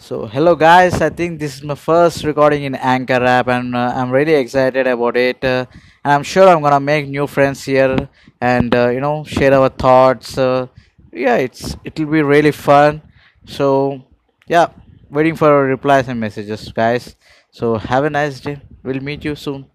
So, hello guys, I think this is my first recording in Anchor app and uh, I'm really excited about it. Uh, and I'm sure I'm gonna make new friends here and uh, you know share our thoughts. Uh, yeah, it's it'll be really fun. So, yeah, waiting for replies and messages, guys. So, have a nice day. We'll meet you soon.